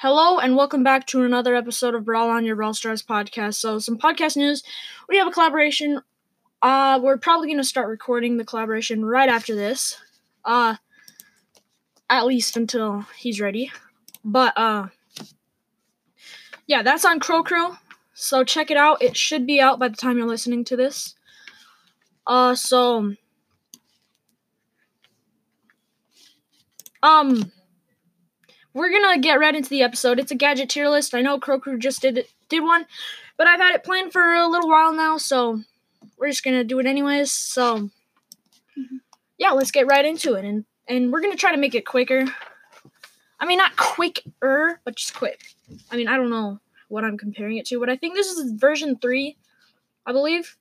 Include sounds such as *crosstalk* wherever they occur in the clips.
Hello and welcome back to another episode of Brawl on Your Brawl Stars podcast. So, some podcast news. We have a collaboration. Uh, we're probably going to start recording the collaboration right after this. Uh, at least until he's ready. But, uh, yeah, that's on Crow Crow. So, check it out. It should be out by the time you're listening to this. Uh, so, um, we're gonna get right into the episode. It's a gadget tier list. I know Crow Crew just did did one, but I've had it planned for a little while now, so we're just gonna do it anyways. So mm-hmm. yeah, let's get right into it, and and we're gonna try to make it quicker. I mean, not quicker, but just quick. I mean, I don't know what I'm comparing it to, but I think this is version three, I believe.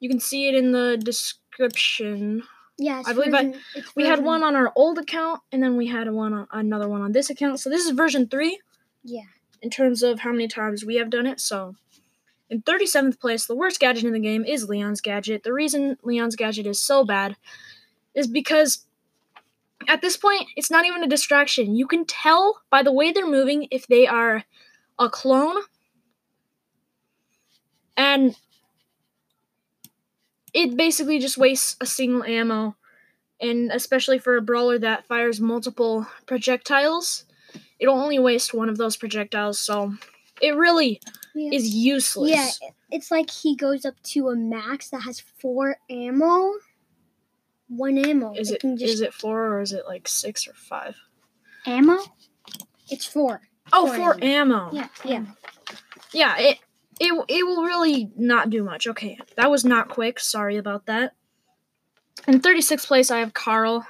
You can see it in the description. Yeah, I believe I- version- it's We had one on our old account, and then we had one on another one on this account. So this is version three Yeah, in terms of how many times we have done it. So in 37th place, the worst gadget in the game is Leon's gadget. The reason Leon's gadget is so bad is because at this point, it's not even a distraction. You can tell by the way they're moving if they are a clone. And it basically just wastes a single ammo. And especially for a brawler that fires multiple projectiles, it'll only waste one of those projectiles. So it really yeah. is useless. yeah. It's like he goes up to a max that has four ammo. One ammo. Is it can just is it four or is it like six or five? ammo? It's four. Oh, Four four ammo. Yeah, yeah. Yeah, it it it will really not do much. Okay, that was not quick. Sorry about that. In 36th place, I have Carl.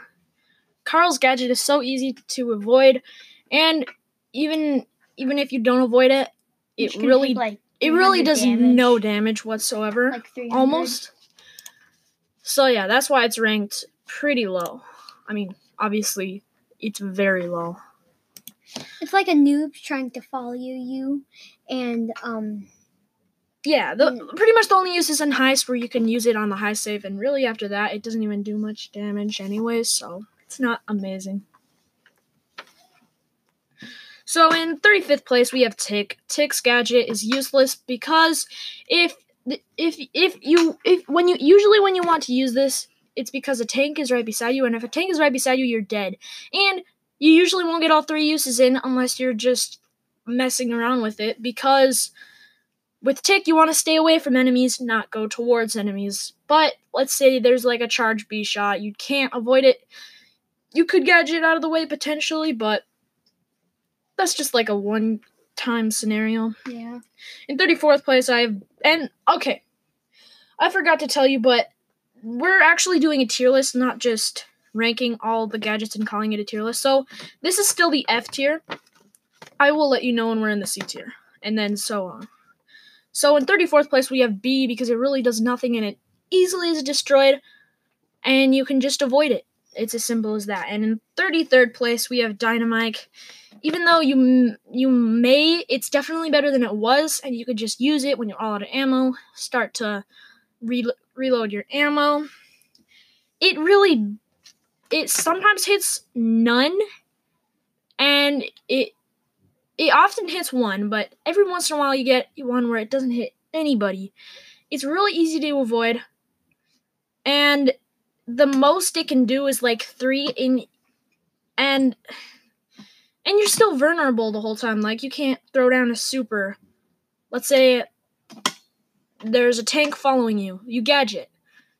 Carl's gadget is so easy to avoid, and even even if you don't avoid it, it really take, like it really does damage, no damage whatsoever. like almost. So yeah, that's why it's ranked pretty low. I mean, obviously, it's very low. It's like a noob trying to follow you, and um, Yeah, the, Mm. pretty much the only use is in heist where you can use it on the high save, and really after that, it doesn't even do much damage anyways, so it's not amazing. So in 35th place, we have Tick. Tick's gadget is useless because if if if you if when you usually when you want to use this, it's because a tank is right beside you, and if a tank is right beside you, you're dead, and you usually won't get all three uses in unless you're just messing around with it because with tick you want to stay away from enemies not go towards enemies. But let's say there's like a charge Bea shot you can't avoid it. You could gadget out of the way potentially but that's just like a one time scenario. Yeah. in 34th place i have and okay. I forgot to tell you but we're actually doing a tier list not just ranking all the gadgets and calling it a tier list. So this is still the f tier. I will let you know when we're in the c tier and then so on so in 34th place we have Bea because it really does nothing and it easily is destroyed and you can just avoid it. It's as simple as that. And in 33rd place we have dynamite. Even though you you may it's definitely better than it was and you could just use it when you're all out of ammo. Start to re- reload your ammo. It really it sometimes hits none and it it often hits one but every once in a while you get one where it doesn't hit anybody it's really easy to avoid and the most it can do is like three in and and you're still vulnerable the whole time. Like you can't throw down a super. Let's say there's a tank following you. You gadget.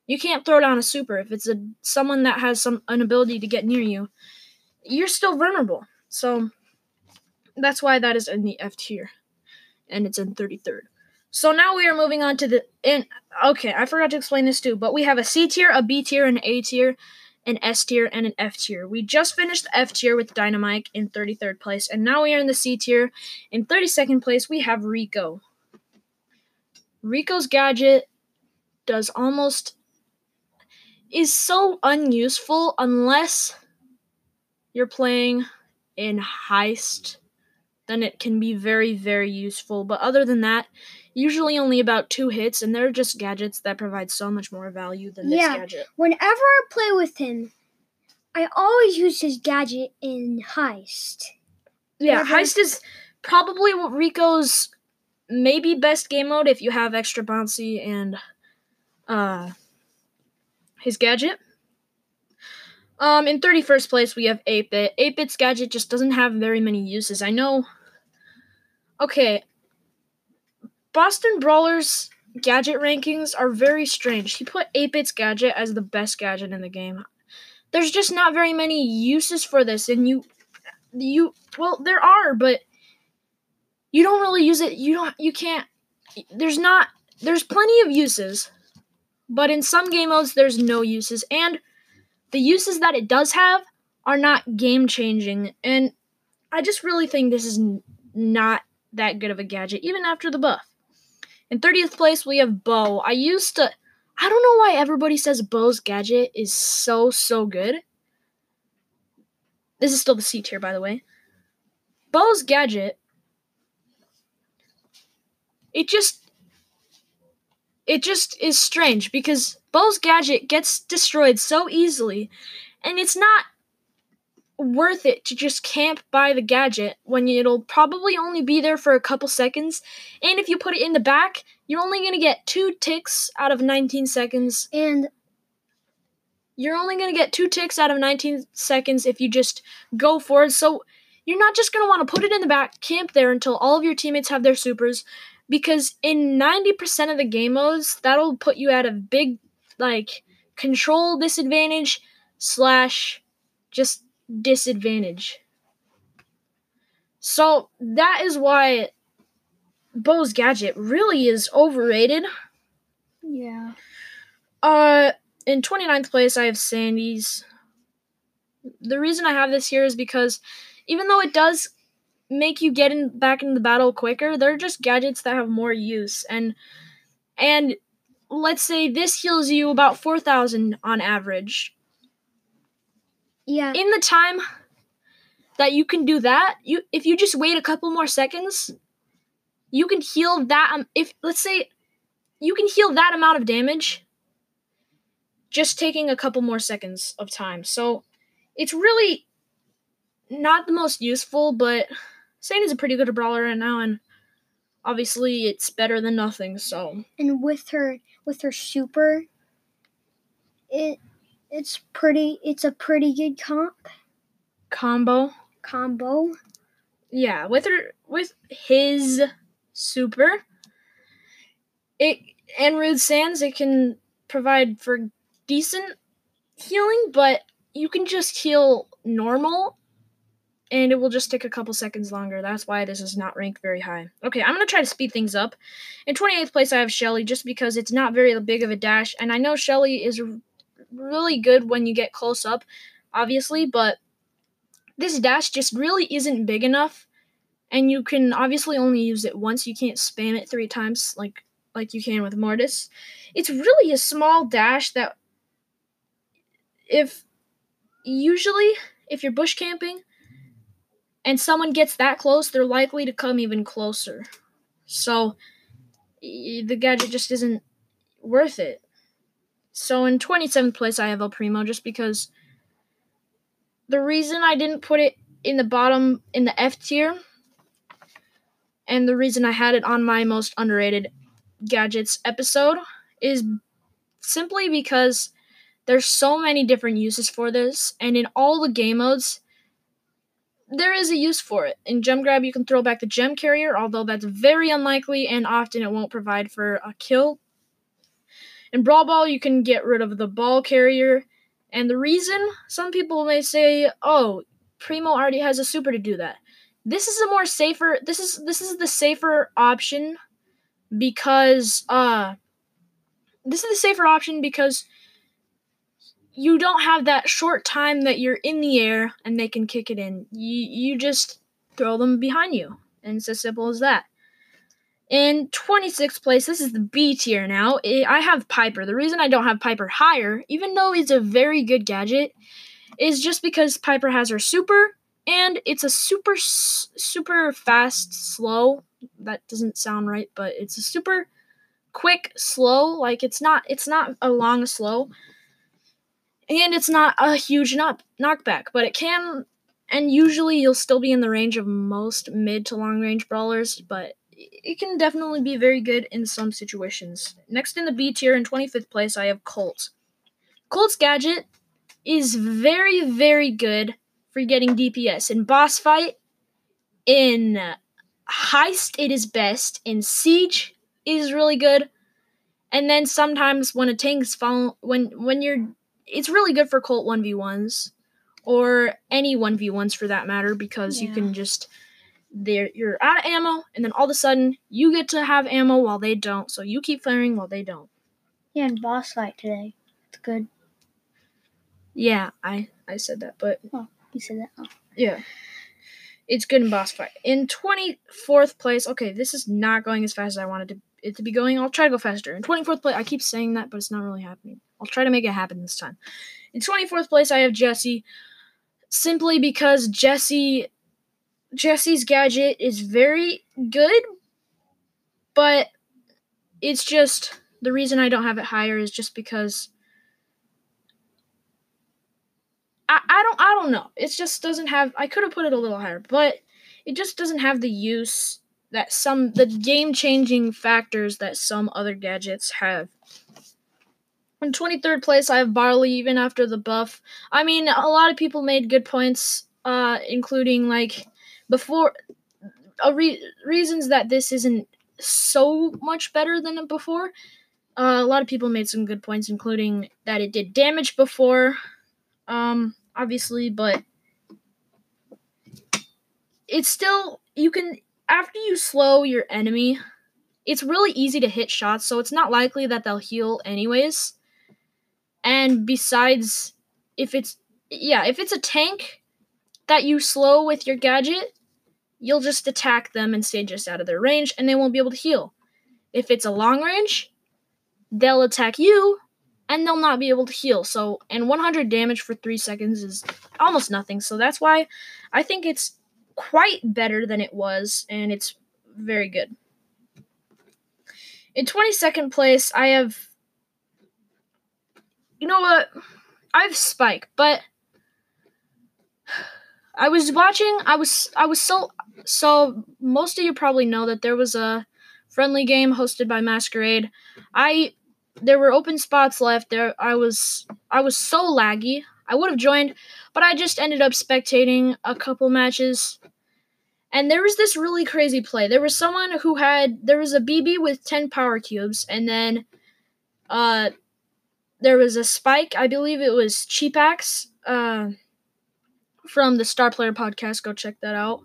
You can't throw down a super if it's a someone that has some an ability to get near you. You're still vulnerable. So that's why that is in the F tier, and it's in 33rd. So now we are moving on to the in. Okay, I forgot to explain this too, but we have a C tier, a B tier, an A tier, an S tier, and an F tier. We just finished the F tier with Dynamite in 33rd place, and now we are in the C tier. In 32nd place, we have Rico. Rico's gadget does almost is so unuseful unless you're playing in heist then it can be very very useful but other than that usually only about two hits and they're just gadgets that provide so much more value than this Yeah. gadget Whenever I play with him, I always use his gadget in heist. Yeah, Whatever. heist is probably what Rico's maybe best game mode if you have extra bouncy and uh his gadget. Um, in 31st place, we have 8 bit. 8 bit's gadget just doesn't have very many uses. I know. Okay. Boston Brawler's gadget rankings are very strange. He put 8 bit's gadget as the best gadget in the game. There's just not very many uses for this, and you. You. Well, there are, but. You don't really use it. You don't. You can't. There's not. There's plenty of uses, but in some game modes, there's no uses. And the uses that it does have are not game changing and i just really think this is n- not that good of a gadget even after the buff. In 30th place we have Bo. I used to i don't know why everybody says Bo's gadget is so so good. This is still the c tier by the way. Bo's gadget it just it just is strange because Bo's gadget gets destroyed so easily, and it's not worth it to just camp by the gadget when it'll probably only be there for a couple seconds. And if you put it in the back, you're only going to get two ticks out of 19 seconds. And You're only going to get two ticks out of 19 seconds if you just go for it. So you're not just going to want to put it in the back, camp there until all of your teammates have their supers. Because in 90% of the game modes, that'll put you at a big, like, control disadvantage slash just disadvantage. So that is why Bo's gadget really is overrated. yeah. Uh, in 29th place, I have Sandy's. The reason I have this here is because even though it does make you get in back into the battle quicker, they're just gadgets that have more use. And and let's say this heals you about 4,000 on average. Yeah. In the time that you can do that, you if you just wait a couple more seconds, you can heal that um, if let's say you can heal that amount of damage just taking a couple more seconds of time. So it's really not the most useful, but Sandy's a pretty good brawler right now, and obviously it's better than nothing. So. And with her with her super it it's pretty it's a pretty good comp. Combo, combo? Yeah, with her with his super, it and Rude Sands it can provide for decent healing, but you can just heal normal and it will just take a couple seconds longer. That's why this is not ranked very high. Okay, I'm going to try to speed things up. In 28th place, I have Shelly just because it's not very big of a dash. And I know Shelly is really good when you get close up, obviously, but this dash just really isn't big enough. And you can obviously only use it once. You can't spam it three times like like you can with Mortis. It's really a small dash that if usually if you're bush camping and someone gets that close, they're likely to come even closer. So the gadget just isn't worth it. So in 27th place, I have El Primo just because the reason I didn't put it in the bottom in the F tier and the reason I had it on my most underrated gadgets episode is simply because there's so many different uses for this and in all the game modes there is a use for it. In Gem Grab, you can throw back the Gem Carrier, although that's very unlikely and often it won't provide for a kill. In Brawl Ball, you can get rid of the Ball Carrier, and the reason some people may say, "Oh, Primo already has a super to do that." This is a more safer. This is this is the safer option because uh, this is the safer option because you don't have that short time that you're in the air and they can kick it in. You you just throw them behind you, and it's as simple as that. In 26th place, this is the B tier now. I have Piper. The reason I don't have Piper higher, even though it's a very good gadget, is just because Piper has her super, and it's a super super fast slow. That doesn't sound right, but it's a super quick slow. Like it's not it's not a long slow and it's not a huge knock knockback, but it can and usually you'll still be in the range of most mid to long range brawlers, but it can definitely be very good in some situations. Next in the B tier in 25th place, I have Colt. Colt's gadget is very, very good for getting DPS. In boss fight, in heist, it is best. In siege, it is really good. And then sometimes when a tank's follow, when when you're, it's really good for Colt one v ones, or any one v ones for that matter, because you can just there you're out of ammo, and then all of a sudden you get to have ammo while they don't. So you keep firing while they don't. Yeah, and boss fight today. It's good. Yeah, I I said that, but oh You said that. Oh. Yeah. It's good in boss fight. In 24th place, okay, this is not going as fast as I wanted to, it to be going. I'll try to go faster. In 24th place, I keep saying that, but it's not really happening. I'll try to make it happen this time. In 24th place, I have Jesse. Simply because Jesse Jesse's gadget is very good, but it's just the reason I don't have it higher is just because I, I don't I don't know. It just doesn't have I could have put it a little higher, but it just doesn't have the use that some the game changing factors that some other gadgets have. In 23rd place, I have Barley even after the buff. I mean, a lot of people made good points, uh, including like before uh, re- reasons that this isn't so much better than before. Uh, a lot of people made some good points, including that it did damage before, um, obviously, but it's still you can after you slow your enemy, it's really easy to hit shots, so it's not likely that they'll heal anyways. And besides, if it's yeah, if it's a tank that you slow with your gadget, you'll just attack them and stay just out of their range, and they won't be able to heal. If it's a long range, they'll attack you and they'll not be able to heal. So, and 100 damage for 3 seconds is almost nothing. So that's why I think it's quite better than it was and it's very good. In 22nd place, I have You know what? I have Spike, but I was watching I was I was so so most of you probably know that there was a friendly game hosted by Masquerade. I there were open spots left there i was i was so laggy i would have joined but i just ended up spectating a couple matches. And there was this really crazy play. There was someone who had there was a bb with 10 power cubes and then uh there was a spike. I believe it was cheapax uh from the star player podcast. Go check that out.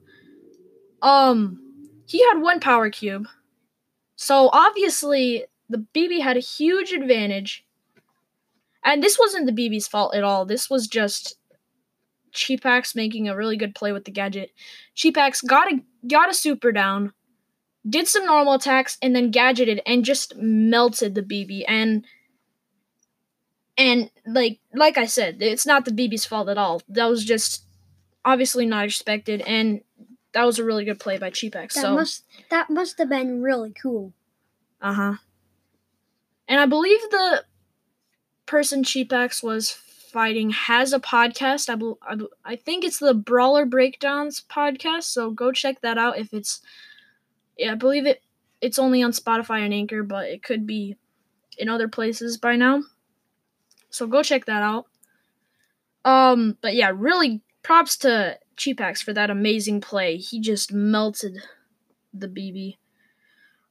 Um he had one power cube. So obviously the BB had a huge advantage. And this wasn't the BB's fault at all. This was just Cheapax making a really good play with the gadget. Cheapax got a got a super down, did some normal attacks, and then gadgeted and just melted the BB. And and like like I said, it's not the BB's fault at all. That was just obviously not expected, and that was a really good play by Cheapax. That so must that must have been really cool. Uh huh. And I believe the person Cheapax was fighting has a podcast. I, bel I, bel- I think it's the Brawler Breakdowns podcast. So go check that out. If it's, yeah, I believe it. It's only on Spotify and Anchor, but it could be in other places by now. So go check that out. Um, but yeah, really props to Cheapax for that amazing play. He just melted the BB.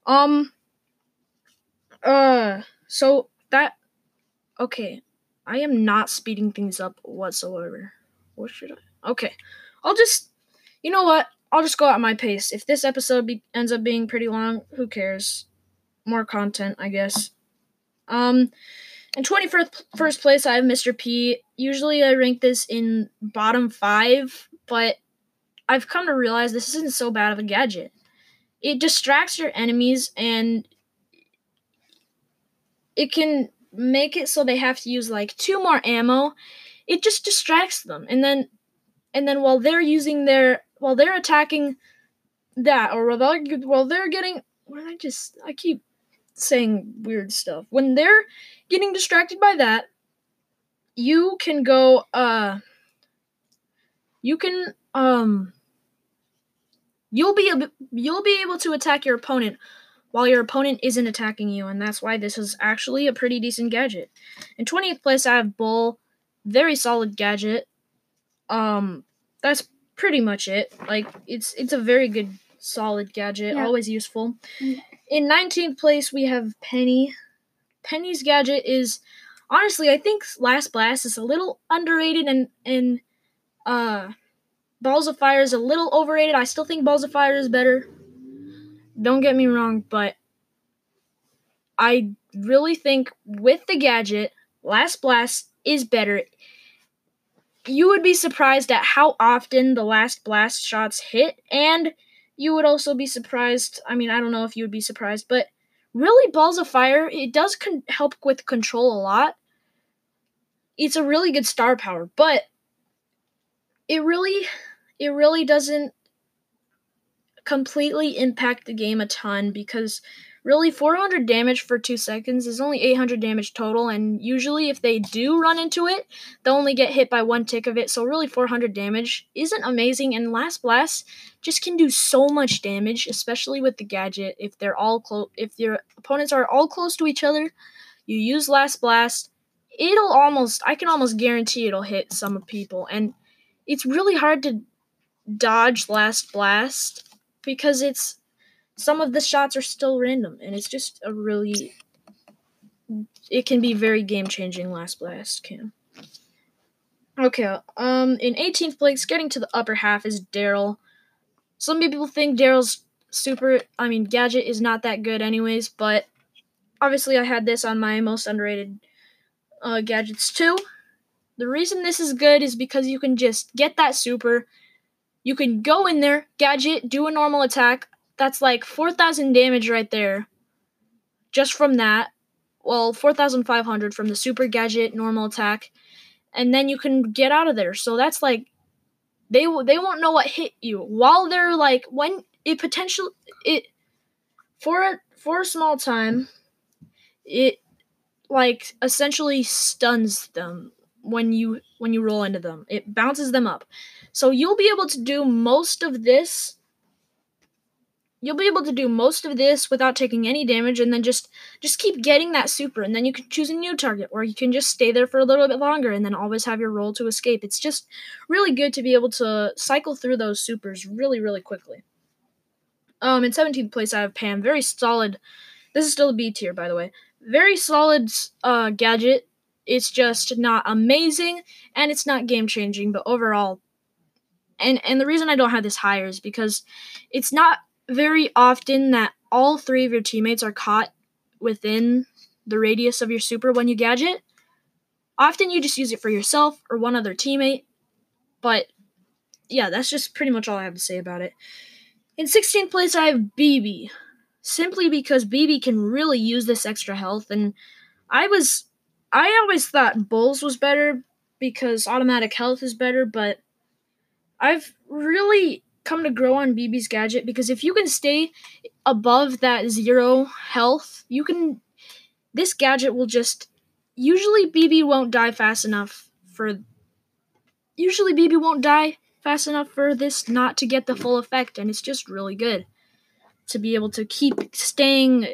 Um. Uh. So that. Okay. I am not speeding things up whatsoever. What should I? Okay. I'll just. You know what? I'll just go at my pace. If this episode be- ends up being pretty long, who cares? More content, I guess. Um. In 21st first place, I have Mr. P. Usually I rank this in bottom five, but I've come to realize this isn't so bad of a gadget. It distracts your enemies and it can make it so they have to use like two more ammo. It just distracts them. And then and then while they're using their while they're attacking that or while they're, while they're getting what I just I keep saying weird stuff. When they're getting distracted by that, you can go uh you can um you'll be you'll be able to attack your opponent while your opponent isn't attacking you, and that's why this is actually a pretty decent gadget. In 20th place, I have Bull, very solid gadget. Um, that's pretty much it. Like it's it's a very good solid gadget, Yeah. always useful. Mm. In 19th place, we have Penny. Penny's gadget is honestly, I think Last Blast is a little underrated and and uh Balls of Fire is a little overrated. I still think Balls of Fire is better. Don't get me wrong, but I really think with the gadget, Last Blast is better. You would be surprised at how often the Last Blast shots hit, and you would also be surprised. I mean, I don't know if you would be surprised, but really, Balls of Fire, it does con- help with control a lot. It's a really good star power, but it really, it really doesn't completely impact the game a ton because really 400 damage for two seconds is only 800 damage total and usually if they do run into it they'll only get hit by one tick of it so really 400 damage isn't amazing and last blast just can do so much damage especially with the gadget. If they're all close if your opponents are all close to each other you use last blast it'll almost i can almost guarantee it'll hit some people and it's really hard to dodge last blast because it's some of the shots are still random and it's just a really it can be very game changing last blast can okay um in 18th place getting to the upper half is Darryl. Some people think Darryl's super i mean gadget is not that good anyways but obviously i had this on my most underrated uh, gadgets too. The reason this is good is because you can just get that super you can go in there, gadget, do a normal attack. That's like 4,000 damage right there. Just from that. Well, 4,500 from the super gadget, normal attack. And then you can get out of there. So that's like they they won't know what hit you while they're like when it potential it for a for a small time it like essentially stuns them when you when you roll into them. It bounces them up. So you'll be able to do most of this. You'll be able to do most of this without taking any damage and then just just keep getting that super and then you can choose a new target or you can just stay there for a little bit longer and then always have your roll to escape. It's just really good to be able to cycle through those supers really really quickly. Um in 17th place I have Pam, very solid. This is still a B tier by the way. Very solid uh gadget. It's just not amazing and it's not game changing, but overall and and the reason I don't have this higher is because it's not very often that all three of your teammates are caught within the radius of your super when you gadget. Often you just use it for yourself or one other teammate. But yeah, that's just pretty much all I have to say about it. In 16th place, I have BB. Simply because BB can really use this extra health, and I was. I always thought Bulls was better because automatic health is better, but I've really come to grow on BB's gadget because if you can stay above that zero health, you can. This gadget will just. Usually, BB won't die fast enough for. Usually, BB won't die fast enough for this not to get the full effect, and it's just really good to be able to keep staying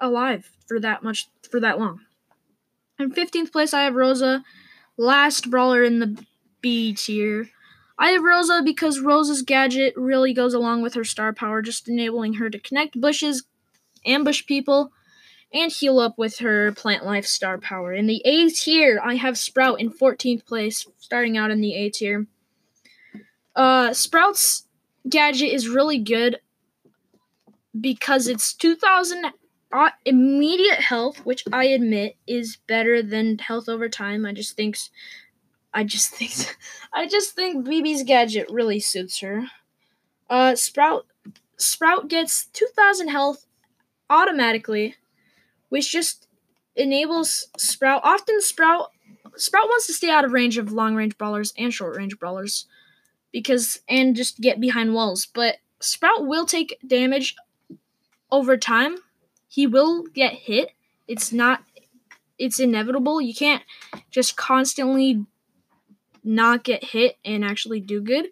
alive for that much for that long. In 15th place, I have Rosa, last brawler in the B tier. I have Rosa because Rosa's gadget really goes along with her star power, just enabling her to connect bushes, ambush people, and heal up with her plant life star power. In the A tier, I have Sprout in 14th place, starting out in the A tier. Uh, Sprout's gadget is really good because it's 2000 uh, immediate health, which I admit is better than health over time. I just think *laughs* I just think I just think BB's gadget really suits her. Uh Sprout Sprout gets 2000 health automatically, which just enables Sprout often Sprout Sprout wants to stay out of range of long range brawlers and short range brawlers because and just get behind walls, but Sprout will take damage over time. He will get hit. It's not it's inevitable. You can't just constantly not get hit and actually do good.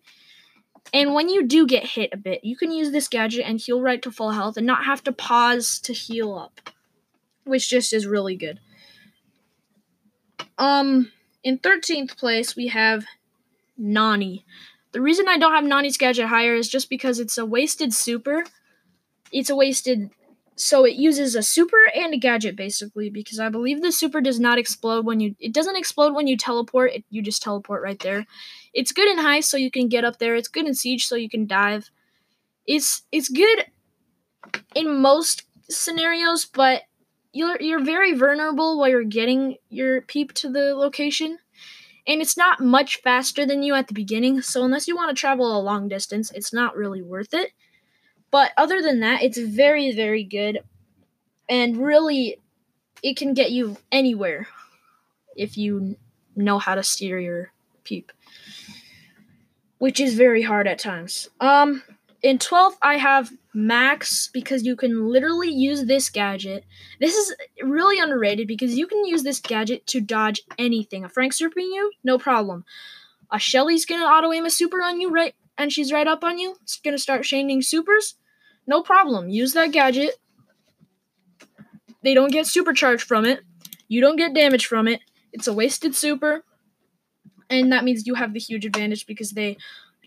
And when you do get hit a bit, you can use this gadget and heal right to full health and not have to pause to heal up, which just is really good. Um, in 13th place, we have Nani. The reason I don't have Nani's gadget higher is just because it's a wasted super. It's a wasted so it uses a super and a gadget basically because I believe the super does not explode when you it doesn't explode when you teleport, it, you just teleport right there. It's good in high so you can get up there. It's good in siege so you can dive. It's it's good in most scenarios, but you're you're very vulnerable while you're getting your peep to the location. And it's not much faster than you at the beginning, so unless you want to travel a long distance, it's not really worth it. But other than that, it's very, very good. And really, it can get you anywhere if you know how to steer your peep, which is very hard at times. Um, in 12th, I have Max because you can literally use this gadget. This is really underrated because you can use this gadget to dodge anything. A Frank surfing you, no problem. A Shelly's gonna auto aim a super on you, right? And she's right up on you. It's gonna start chaining supers. No problem. Use that gadget. They don't get supercharged from it. You don't get damage from it. It's a wasted super. And that means you have the huge advantage because they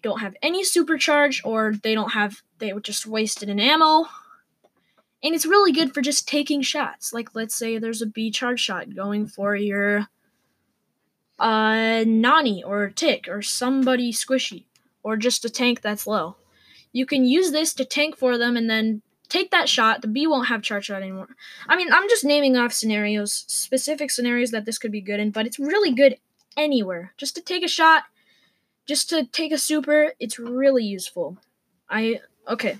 don't have any supercharge or they don't have they just wasted an ammo. And it's really good for just taking shots. Like let's say there's a Bea charge shot going for your uh Nani or Tick or somebody squishy or just a tank that's low. You can use this to tank for them and then take that shot. The Bea won't have charge shot anymore. I mean, I'm just naming off scenarios, specific scenarios that this could be good in, but it's really good anywhere. Just to take a shot, just to take a super, it's really useful. I okay.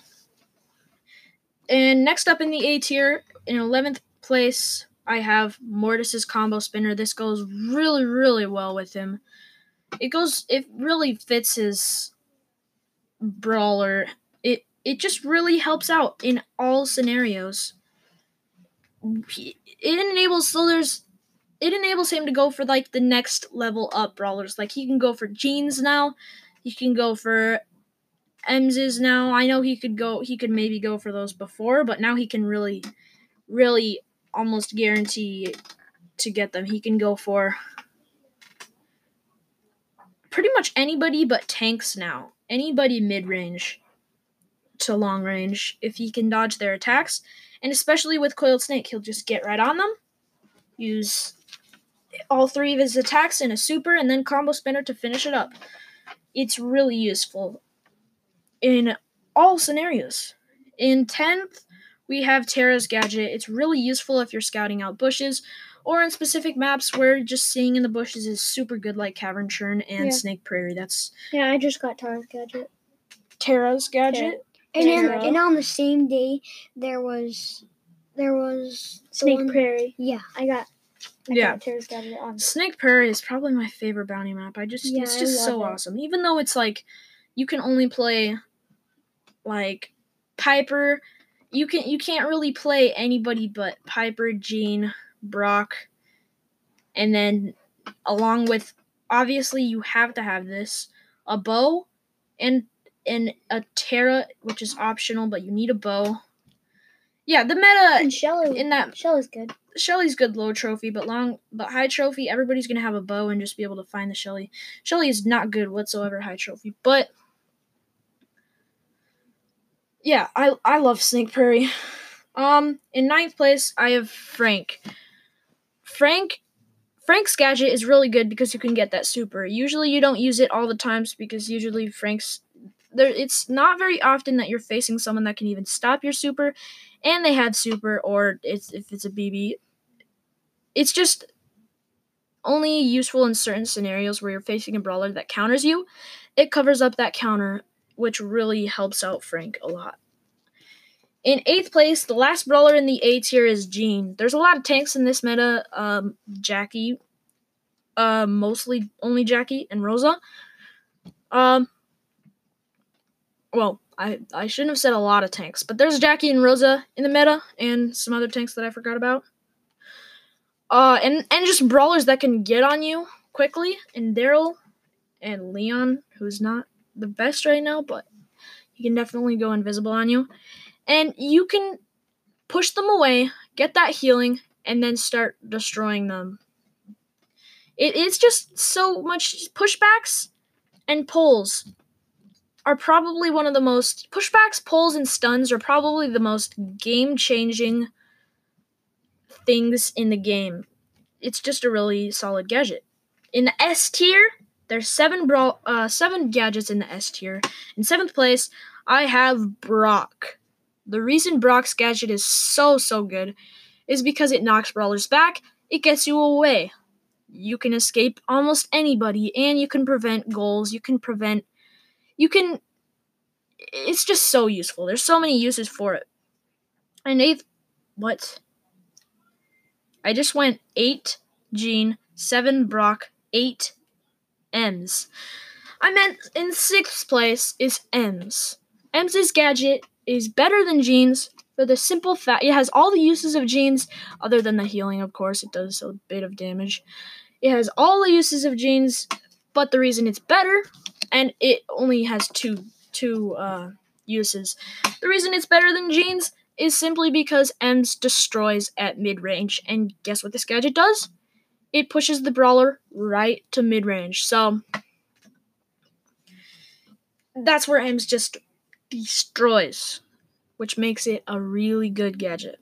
And next up in the A tier, in 11th place, I have Mortis's combo spinner. This goes really, really well with him. It goes, it really fits his brawler. It it just really helps out in all scenarios. It enables so there's it enables him to go for like the next level up brawlers. Like he can go for Genes now. He can go for Emz's now. I know he could go he could maybe go for those before, but now he can really really almost guarantee to get them. He can go for pretty much anybody but tanks now anybody mid range to long range if he can dodge their attacks. And especially with Coiled Snake, he'll just get right on them, use all three of his attacks in a super, and then combo spinner to finish it up. It's really useful in all scenarios. In 10th, we have Tara's gadget. It's really useful if you're scouting out bushes or in specific maps where just seeing in the bushes is super good, like Cavern Churn and Yeah. Snake Prairie. That's Yeah, I just got Tara's gadget. Tara's gadget. And Tara. and on the same day, there was, there was Snake one- Prairie. Yeah, I got. I Yeah. got Tara's gadget on. Snake Prairie is probably my favorite bounty map. I just Yeah, it's just so it. awesome. Even though it's like you can only play like Piper, you can you can't really play anybody but Piper, Gene, Brock, and then along with obviously you have to have this a Bo and and a Tara, which is optional, but you need a Bo. Yeah, the meta And Shelly. in that Shelly's good. Shelly's good low trophy, but long but high trophy, everybody's gonna have a Bo and just be able to find the Shelly. Shelly is not good whatsoever high trophy, but yeah, I I love Snake Prairie. Um, in ninth place, I have Frank. Frank Frank's gadget is really good because you can get that super. Usually you don't use it all the times because usually Frank's there it's not very often that you're facing someone that can even stop your super and they have super or it's if it's a BB. It's just only useful in certain scenarios where you're facing a brawler that counters you. It covers up that counter, which really helps out Frank a lot. In eighth place, the last brawler in the A tier is Gene. There's a lot of tanks in this meta. Um, Jackie, uh, mostly only Jackie and Rosa. Um, well, I I shouldn't have said a lot of tanks, but there's Jackie and Rosa in the meta, and some other tanks that I forgot about. Uh, and and just brawlers that can get on you quickly, and Darryl and Leon, who's not the best right now, but he can definitely go invisible on you. And you can push them away, get that healing, and then start destroying them. It is just so much pushbacks and pulls are probably one of the most pushbacks, pulls, and stuns are probably the most game changing things in the game. It's just a really solid gadget. In the S tier, there's seven brawl, uh, seven gadgets in the S tier. In seventh place, I have Brock. The reason Brock's gadget is so so good is because it knocks brawlers back. It gets you away. You can escape almost anybody, and you can prevent goals. You can prevent. You can. It's just so useful. There's so many uses for it. And eighth, what? I just went eight Gene, seven Brock, eight Emz. I meant in sixth place is Emz. Emz's gadget is better than Gene's for the simple fact it has all the uses of Gene's, other than the healing, of course. It does a bit of damage. It has all the uses of Gene's, but the reason it's better, and it only has two two uh, uses. The reason it's better than Gene's is simply because Emz destroys at mid range, and guess what this gadget does? It pushes the brawler right to mid range. So that's where Emz just destroys, which makes it a really good gadget.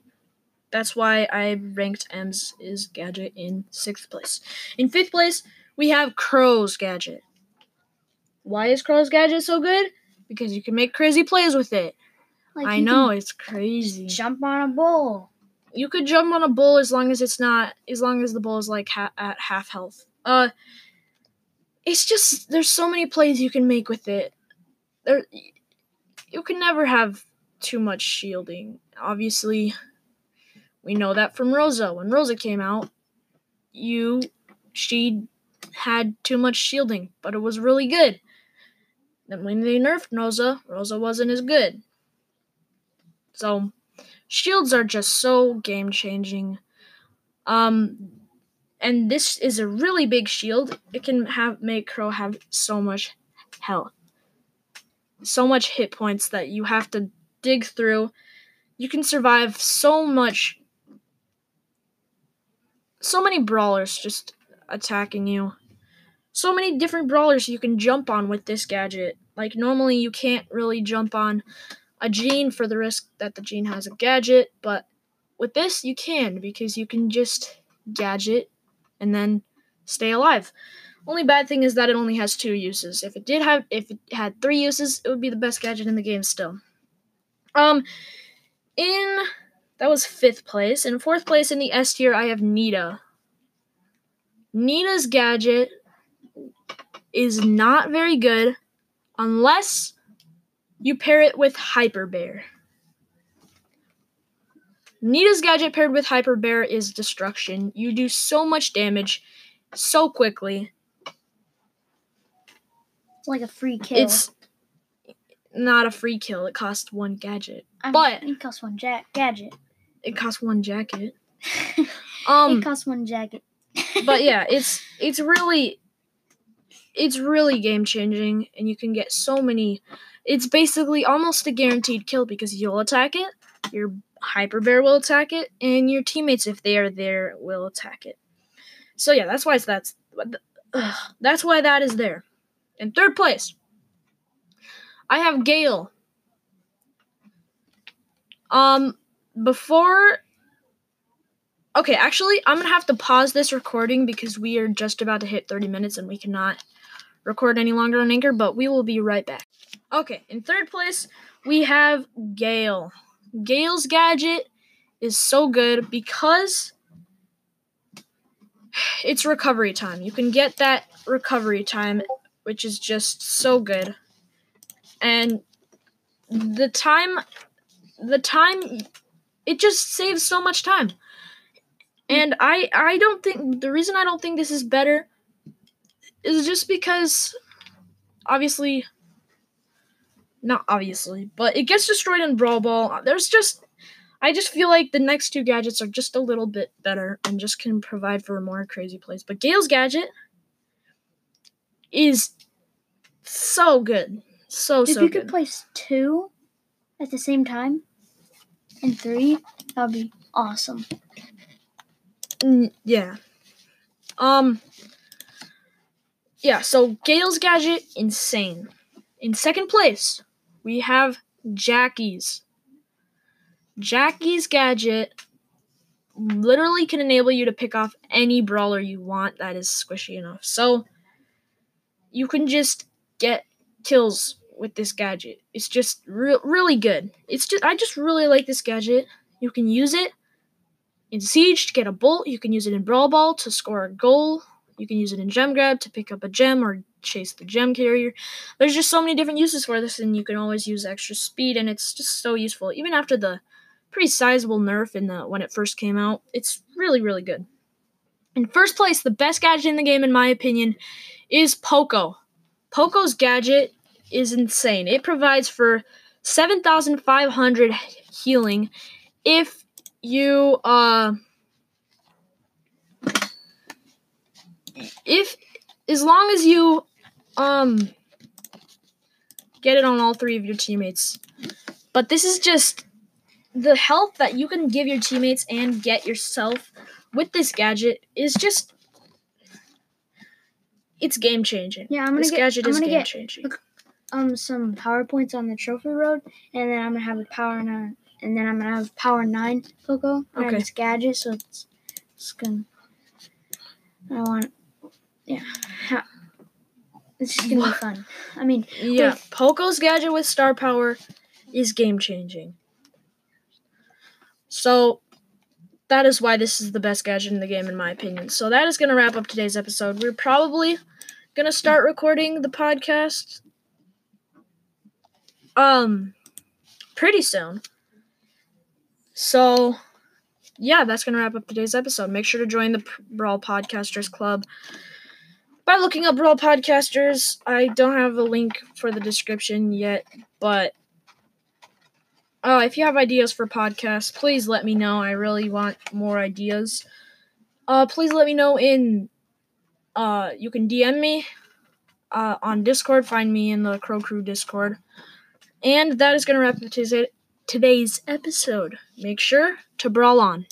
That's why I ranked Emz' gadget in sixth place. In fifth place, we have Crow's gadget. Why is Crow's gadget so good? Because you can make crazy plays with it. Like I know it's crazy. Jump on a bull. You could jump on a bull as long as it's not as long as the bull is like ha- at half health. Uh, it's just there's so many plays you can make with it. There, you can never have too much shielding. Obviously, we know that from Rosa. When Rosa came out, you she had too much shielding, but it was really good. Then when they nerfed Rosa, Rosa wasn't as good. So shields are just so game changing. Um and this is a really big shield. It can have make Crow have so much health. So much hit points that you have to dig through. You can survive so much so many brawlers just attacking you. So many different brawlers you can jump on with this gadget. Like normally you can't really jump on a gene for the risk that the gene has a gadget, but with this you can because you can just gadget and then stay alive. Only bad thing is that it only has two uses. If it did have if it had three uses, it would be the best gadget in the game still. Um in that was fifth place. In fourth place in the S tier, I have Nita. Nita's gadget is not very good unless you pair it with Hyper Bear. Nita's gadget paired with Hyper Bear is destruction. You do so much damage so quickly. It's like a free kill. It's not a free kill. It costs one gadget. I but- it costs one ja- gadget. It costs one jacket. *laughs* um, it costs one jacket. *laughs* but yeah, it's it's really it's really game changing and you can get so many it's basically almost a guaranteed kill because you'll attack it, your hyper bear will attack it, and your teammates if they are there will attack it. So yeah, that's why it's that's that's why that is there. In third place, I have Gale. Um before Okay, actually, I'm gonna have to pause this recording because we are just about to hit 30 minutes and we cannot record any longer on Anchor, but we will be right back. Okay, in third place, we have Gale. Gale's gadget is so good because it's recovery time. You can get that recovery time, which is just so good. And the time, the time, it just saves so much time. And I I don't think the reason I don't think this is better is just because obviously not obviously, but it gets destroyed in Brawl Ball. There's just I just feel like the next two gadgets are just a little bit better and just can provide for more crazy plays. But Gale's gadget is so good. So if so If you good. could place two at the same time and three, that would be awesome. Mm, yeah. Um. Yeah. So Gale's gadget, insane. In second place, we have Jackie's. Jackie's gadget literally can enable you to pick off any brawler you want that is squishy enough. So you can just get kills with this gadget. It's just re- really good. It's just I just really like this gadget. You can use it in Siege to get a bolt. You can use it in Brawl Ball to score a goal. You can use it in Gem Grab to pick up a gem or chase the gem carrier. There's just so many different uses for this, and you can always use extra speed, and it's just so useful. Even after the pretty sizable nerf in the when it first came out, it's really really good. In first place, the best gadget in the game, in my opinion, is Poco. Poco's gadget is insane. It provides for 7,500 healing if you uh if as long as you um get it on all three of your teammates. But this is just the health that you can give your teammates and get yourself with this gadget is just it's game changing. Yeah, I'm gonna This get gadget I'm is gonna game get changing. um some power points on the trophy road, and then I'm gonna have a power nine, and then I'm gonna have power nine Poco and Okay. this gadget, so it's it's gonna. I want, yeah, ha- it's just gonna be fun. I mean, Yeah, with- Poco's gadget with star power is game changing. So that is why this is the best gadget in the game, in my opinion. So that is going to wrap up today's episode. We're probably to start recording the podcast um pretty soon. So yeah, that's to wrap up today's episode. Make sure to join the Brawl Podcasters Club by looking up Brawl Podcasters. I don't have a link for the description yet, but uh, if you have ideas for podcasts, please let me know. I really want more ideas. Uh, please let me know in. Uh, you can DM me uh, on Discord. Find me in the Crow Crew Discord. And that is going to wrap up today's, today's episode. Make sure to brawl on.